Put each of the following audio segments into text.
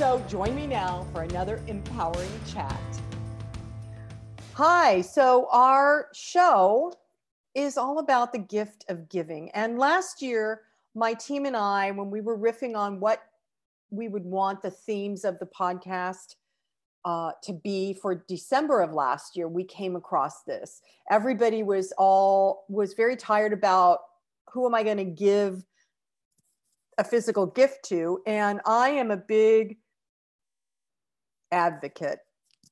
So join me now for another empowering chat. Hi, so our show is all about the gift of giving. And last year, my team and I, when we were riffing on what we would want the themes of the podcast uh, to be for December of last year, we came across this. Everybody was all was very tired about who am I going to give a physical gift to, and I am a big advocate,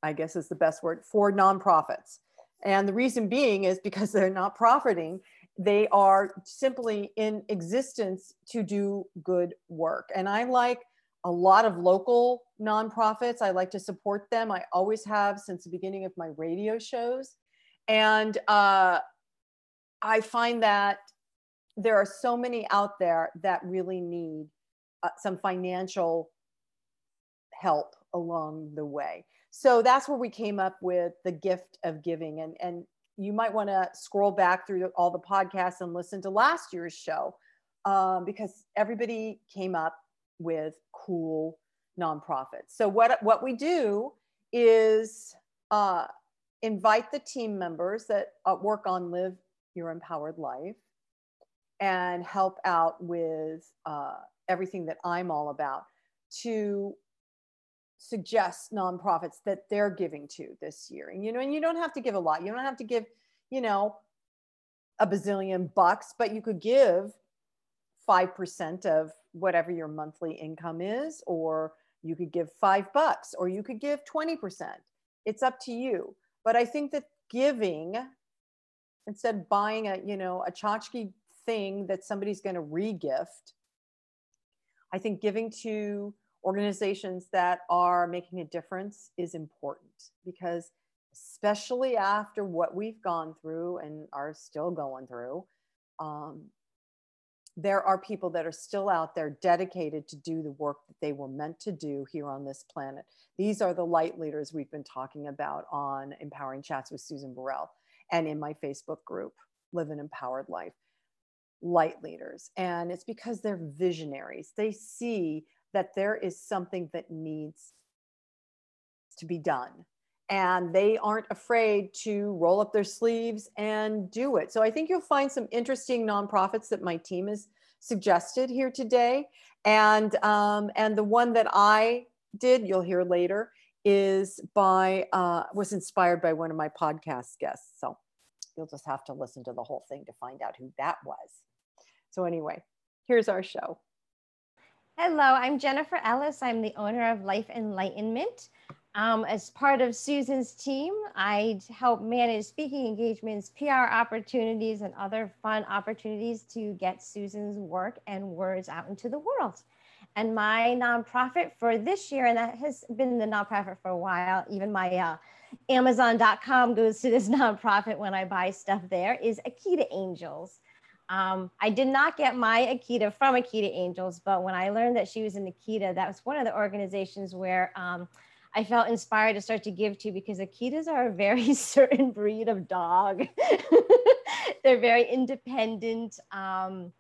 I guess is the best word for nonprofits. And the reason being is because they're not profiting. They are simply in existence to do good work. And I like a lot of local nonprofits. I like to support them. I always have since the beginning of my radio shows. And uh, I find that there are so many out there that really need uh, some financial help along the way. So that's where we came up with the gift of giving. And, and you might want to scroll back through all the podcasts and listen to last year's show um, because everybody came up with cool nonprofits. So what what we do is uh, invite the team members that uh, work on Live Your Empowered Life and help out with uh, everything that I'm all about to suggest nonprofits that they're giving to this year. And you know, and you don't have to give a lot. You don't have to give, you know, a bazillion bucks, but you could give 5% of whatever your monthly income is, or you could give five bucks, or you could give 20%. It's up to you. But I think that giving, instead of buying a, you know, a tchotchke thing that somebody's going to regift, I think giving to organizations that are making a difference is important because especially after what we've gone through and are still going through um, there are people that are still out there dedicated to do the work that they were meant to do here on this planet. These are the light leaders we've been talking about on Empowering Chats with Susan Burrell and in my Facebook group, Live an Empowered Life. Light leaders. And it's because they're visionaries. They see that there is something that needs to be done and they aren't afraid to roll up their sleeves and do it. So I think you'll find some interesting nonprofits that my team has suggested here today. And um, and the one that I did, you'll hear later, is by uh, was inspired by one of my podcast guests. So you'll just have to listen to the whole thing to find out who that was. So anyway, here's our show. Hello, I'm Jennifer Ellis. I'm the owner of Life Enlightenment. Um, as part of Susan's team, I help manage speaking engagements, PR opportunities, and other fun opportunities to get Susan's work and words out into the world. And my nonprofit for this year, and that has been the nonprofit for a while, even my uh, Amazon.com goes to this nonprofit when I buy stuff there, is Akita Angels. Um, I did not get my Akita from Akita Angels, but when I learned that she was an Akita, that was one of the organizations where um, I felt inspired to start to give to because Akitas are a very certain breed of dog. They're very independent. Um,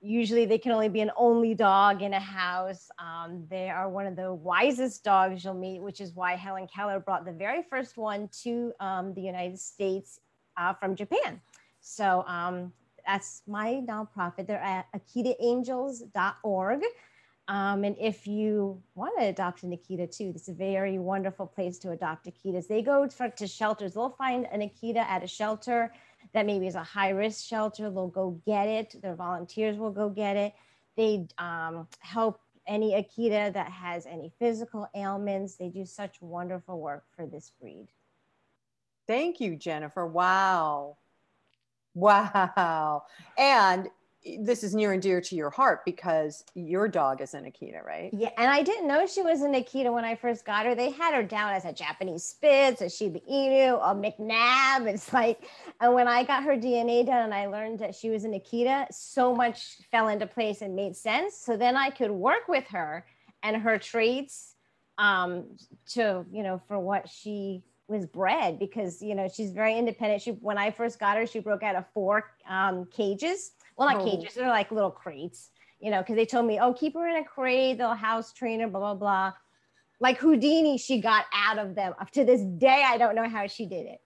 usually they can only be an only dog in a house. Um, they are one of the wisest dogs you'll meet, which is why Helen Keller brought the very first one to um, the United States uh, from Japan. So um, that's my nonprofit. They're at akitaangels.org. Um, and if you want to adopt an Akita too, it's a very wonderful place to adopt Akitas. They go for, to shelters. They'll find an Akita at a shelter that maybe is a high risk shelter. They'll go get it. Their volunteers will go get it. They um, help any Akita that has any physical ailments. They do such wonderful work for this breed. Thank you, Jennifer. Wow. Wow. And this is near and dear to your heart because your dog is an Akita, right? Yeah, and I didn't know she was an Akita when I first got her. They had her down as a Japanese Spitz, a Shiba Inu, a McNab. It's like, and when I got her DNA done and I learned that she was an Akita, so much fell into place and made sense. So then I could work with her and her traits um, to, you know, for what she was bred because you know she's very independent. She when I first got her, she broke out of four um, cages well, not oh. cages, they're like little crates, you know, because they told me, oh, keep her in a crate, they'll house trainer, blah, blah, blah. Like Houdini, she got out of them. Up to this day, I don't know how she did it.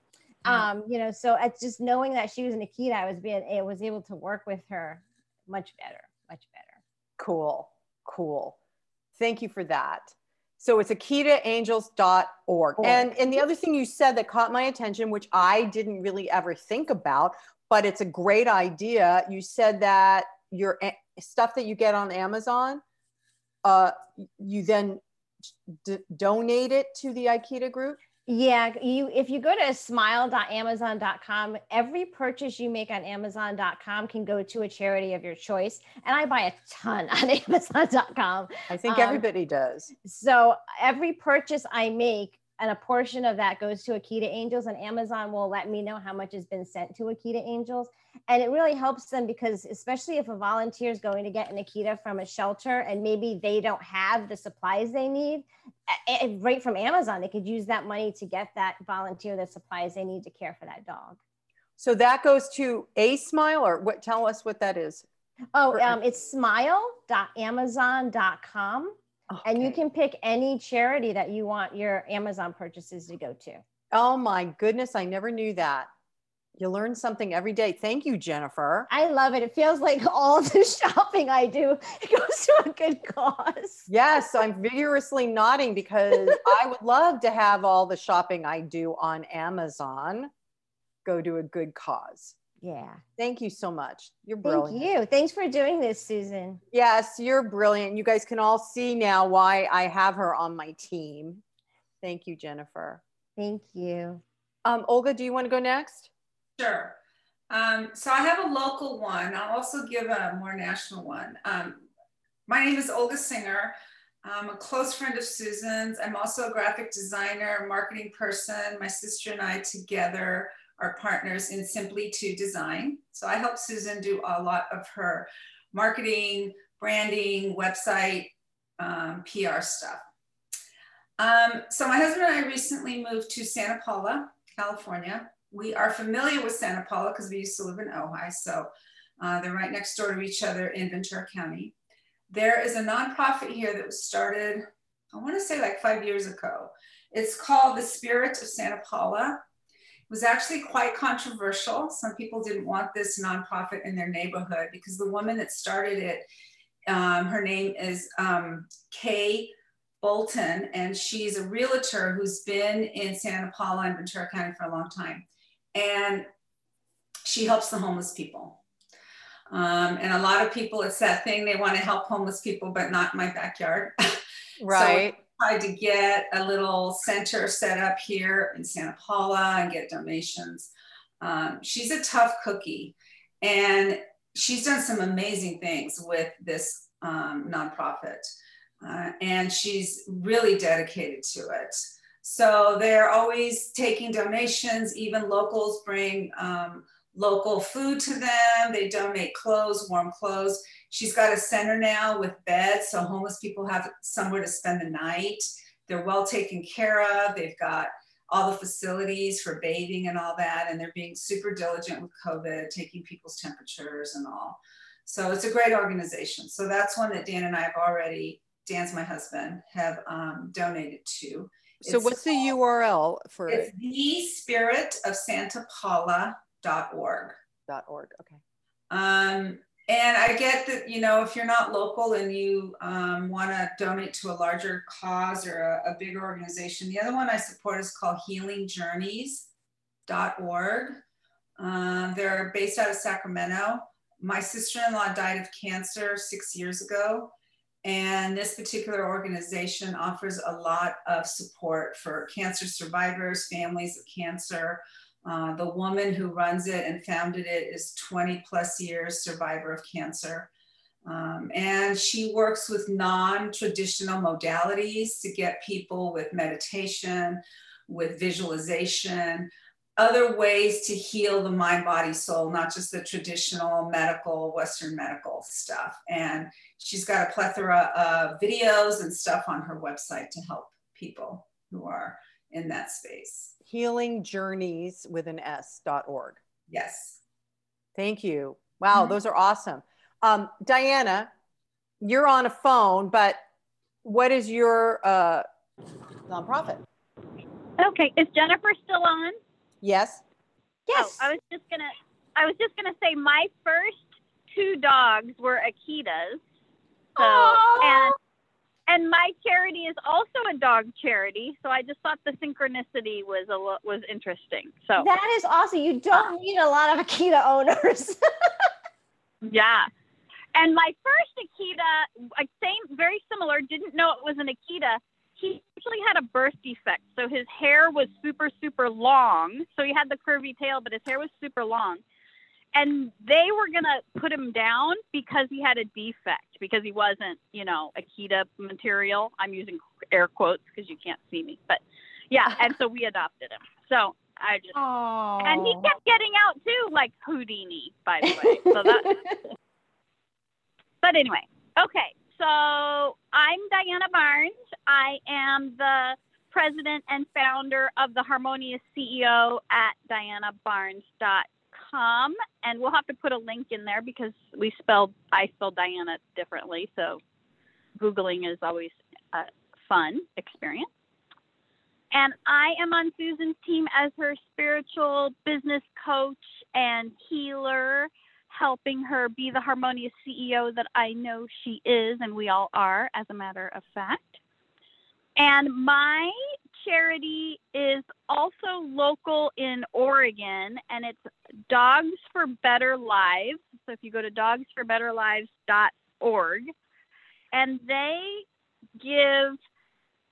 Mm. Um, you know, so it's just knowing that she was an Akita, I was being, I was able to work with her much better, much better. Cool, cool. Thank you for that. So it's akitaangels.org. And and the other thing you said that caught my attention, which I didn't really ever think about, but it's a great idea. You said that your stuff that you get on Amazon, uh, you then d- donate it to the Akita group. Yeah, you if you go to smile.amazon.com, every purchase you make on amazon.com can go to a charity of your choice. And I buy a ton on amazon.com. I think um, everybody does. So every purchase I make and a portion of that goes to Akita Angels, and Amazon will let me know how much has been sent to Akita Angels. And it really helps them because, especially if a volunteer is going to get an Akita from a shelter and maybe they don't have the supplies they need, right from Amazon, they could use that money to get that volunteer the supplies they need to care for that dog. So that goes to a smile, or what? Tell us what that is. Oh, um, it's smile.amazon.com Okay. And you can pick any charity that you want your Amazon purchases to go to. Oh my goodness, I never knew that. You learn something every day. Thank you, Jennifer. I love it. It feels like all the shopping I do goes to a good cause. Yes, I'm vigorously nodding because I would love to have all the shopping I do on Amazon go to a good cause. Yeah. Thank you so much. You're brilliant. Thank you. Thanks for doing this, Susan. Yes, you're brilliant. You guys can all see now why I have her on my team. Thank you, Jennifer. Thank you. Um, Olga, do you want to go next? Sure. Um, so I have a local one. I'll also give a more national one. Um, my name is Olga Singer. I'm a close friend of Susan's. I'm also a graphic designer, marketing person. My sister and I together are partners in Simply to Design. So I help Susan do a lot of her marketing, branding, website, um, PR stuff. Um, so my husband and I recently moved to Santa Paula, California. We are familiar with Santa Paula because we used to live in Ojai. So uh, they're right next door to each other in Ventura County. There is a nonprofit here that was started, I want to say like five years ago. It's called the Spirit of Santa Paula It was actually quite controversial. Some people didn't want this nonprofit in their neighborhood because the woman that started it, um, her name is um, Kay Bolton, and she's a realtor who's been in Santa Paula and Ventura County for a long time. And she helps the homeless people. Um, and a lot of people, it's that thing they want to help homeless people, but not in my backyard. Right. so tried to get a little center set up here in Santa Paula and get donations. Um, she's a tough cookie and she's done some amazing things with this um, nonprofit. Uh, and she's really dedicated to it. So they're always taking donations, even locals bring um, local food to them. They donate clothes, warm clothes. She's got a center now with beds, so homeless people have somewhere to spend the night. They're well taken care of. They've got all the facilities for bathing and all that, and they're being super diligent with COVID, taking people's temperatures and all. So it's a great organization. So that's one that Dan and I have already, Dan's my husband, have um, donated to. So it's what's the URL for it's it? The Spirit of Santa Paula org. Dot org. Okay. Um, and I get that, you know, if you're not local and you um, want to donate to a larger cause or a, a, bigger organization, the other one I support is called healingjourneys.org. Um, they're based out of Sacramento. My sister in law died of cancer six years ago. And this particular organization offers a lot of support for cancer survivors, families of cancer, Uh, the woman who runs it and founded it is 20 plus years survivor of cancer. Um, and she works with non traditional modalities to get people with meditation, with visualization, other ways to heal the mind, body, soul, not just the traditional medical, Western medical stuff. And she's got a plethora of videos and stuff on her website to help people who are in that space. Healing journeys with an S.org. Yes. Thank you. Wow, mm-hmm. those are awesome. Um, Diana, you're on a phone, but what is your uh, nonprofit? Okay, is Jennifer still on? Yes. Yes. Oh, I was just gonna. I was just gonna say my first two dogs were Akitas. So Aww. and and my charity is also a dog charity. So I just thought the synchronicity was a lo- was interesting. So that is awesome. You don't uh. need a lot of Akita owners. yeah. And my first Akita, uh, same, very similar. Didn't know it was an Akita he actually had a birth defect. So his hair was super, super long. So he had the curvy tail, but his hair was super long. And they were going to put him down because he had a defect, because he wasn't, you know, Akita material. I'm using air quotes because you can't see me. But yeah. And so we adopted him. So I just, Aww. and he kept getting out too, like Houdini, by the way. So that, but anyway, okay. So I'm Diana Barnes. I am the president and founder of the Harmonious CEO at dianabarnes.com. And we'll have to put a link in there because we spelled, I spelled Diana differently. So Googling is always a fun experience. And I am on Susan's team as her spiritual business coach and healer helping her be the harmonious CEO that I know she is, and we all are, as a matter of fact. And my charity is also local in Oregon, and it's Dogs for Better Lives. So if you go to dogsforbetterlives.org, and they give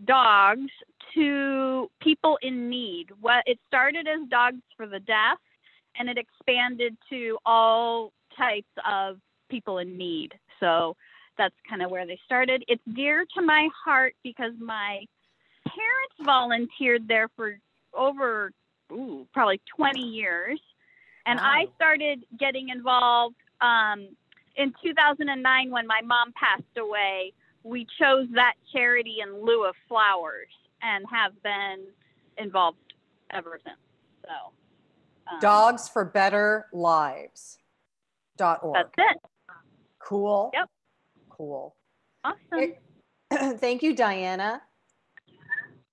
dogs to people in need. What it started as Dogs for the Deaf, and it expanded to all types of people in need. So that's kind of where they started. It's dear to my heart because my parents volunteered there for over ooh, probably 20 years. And wow. I started getting involved um, in 2009 when my mom passed away. We chose that charity in lieu of flowers and have been involved ever since. So, um, Dogs for Better Lives. Dot org. That's it. Cool. Yep. Cool. Awesome. Thank you, Diana.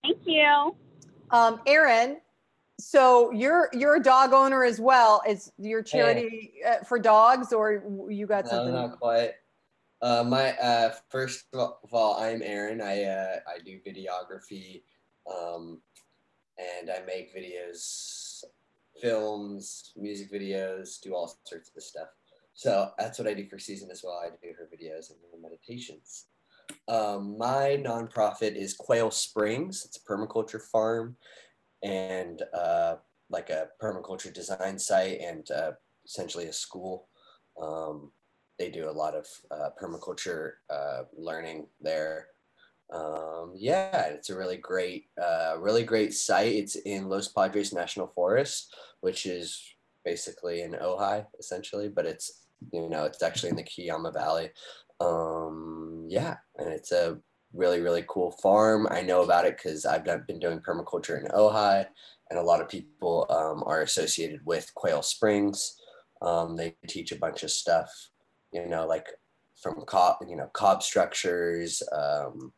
Thank you. Um, Aaron, so you're you're a dog owner as well. Is your charity hey. Uh, for dogs, or you got no, something? not quite. Uh, my uh, first of all, I'm Aaron. I uh, I do videography, um, and I make videos, films, music videos, do all sorts of stuff. So that's what I do for Susan as well. I do her videos and her meditations. Um, my nonprofit is Quail Springs. It's a permaculture farm and uh, like a permaculture design site and uh, essentially a school. Um, they do a lot of uh, permaculture uh, learning there. Um, yeah, it's a really great, uh, really great site. It's in Los Padres National Forest, which is basically in Ojai, essentially, but it's you know, it's actually in the Cuyama Valley. Um, yeah, and it's a really, really cool farm. I know about it because I've been doing permaculture in Ojai, and a lot of people um, are associated with Quail Springs. Um, they teach a bunch of stuff, you know, like from cob, you know, cob structures, um,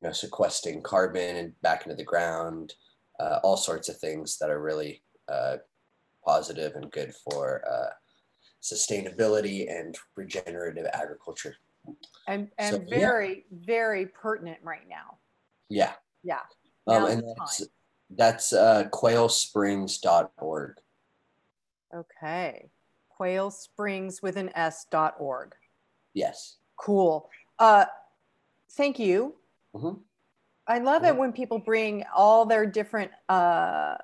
you know, sequestering carbon and back into the ground, uh, all sorts of things that are really uh, positive and good for uh, sustainability and regenerative agriculture. And, and so, very, yeah. very pertinent right now. Yeah. Yeah. Um, and that's, that's uh, quailsprings.org. Okay. Quail Springs with an S dot org. Yes. Cool. Uh, thank you. Mm-hmm. I love yeah. it when people bring all their different uh,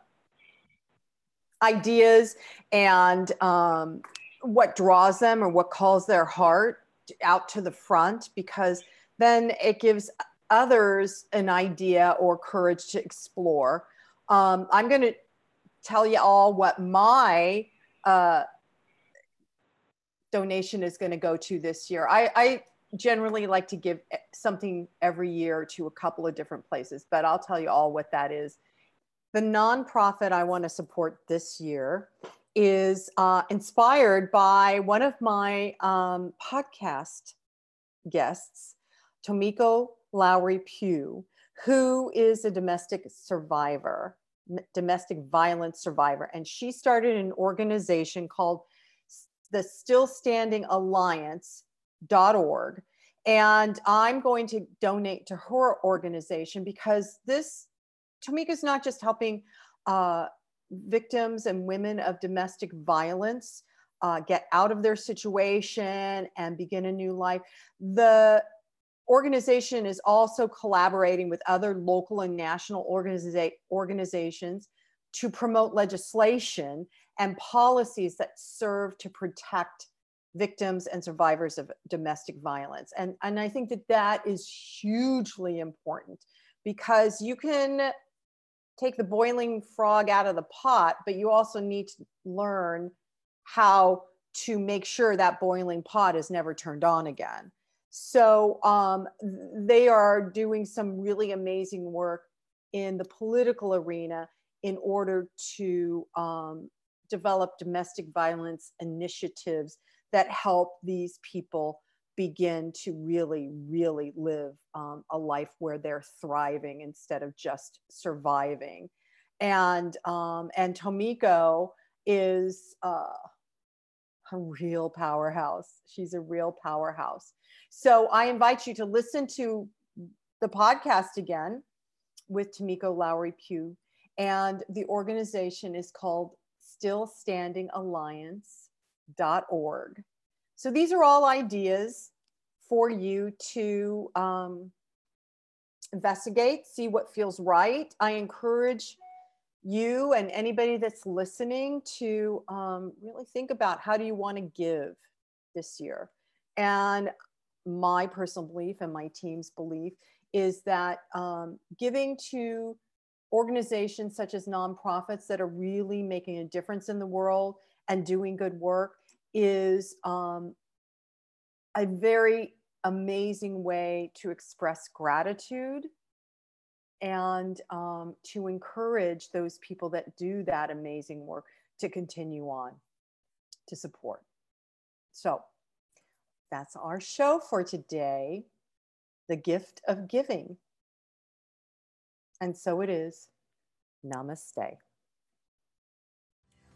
ideas and um, what draws them or what calls their heart out to the front because then it gives others an idea or courage to explore. Um, I'm going to tell you all what my uh, donation is going to go to this year. I, I generally like to give something every year to a couple of different places, but I'll tell you all what that is. The nonprofit I want to support this year is uh, inspired by one of my um, podcast guests, Tomiko Lowry Pugh, who is a domestic survivor, domestic violence survivor. And she started an organization called the Still Standing Alliance.org. And I'm going to donate to her organization because this, Tomiko is not just helping uh, victims and women of domestic violence uh, get out of their situation and begin a new life. The organization is also collaborating with other local and national organiza- organizations to promote legislation and policies that serve to protect victims and survivors of domestic violence. And, and I think that that is hugely important because you can take the boiling frog out of the pot, but you also need to learn how to make sure that boiling pot is never turned on again. So um, they are doing some really amazing work in the political arena in order to um, develop domestic violence initiatives that help these people begin to really, really live um, a life where they're thriving instead of just surviving. And um, and Tomiko is uh, a real powerhouse. She's a real powerhouse. So I invite you to listen to the podcast again with Tomiko Lowry Pugh. And the organization is called stillstandingalliance.org. So these are all ideas for you to um, investigate, see what feels right. I encourage you and anybody that's listening to um, really think about how do you want to give this year. And my personal belief and my team's belief is that um, giving to organizations such as nonprofits that are really making a difference in the world and doing good work is um, a very amazing way to express gratitude and um, to encourage those people that do that amazing work to continue on to support. So that's our show for today the gift of giving. And so it is. Namaste.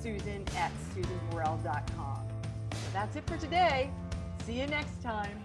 susan at susanburrell.com. So that's it for today. See you next time.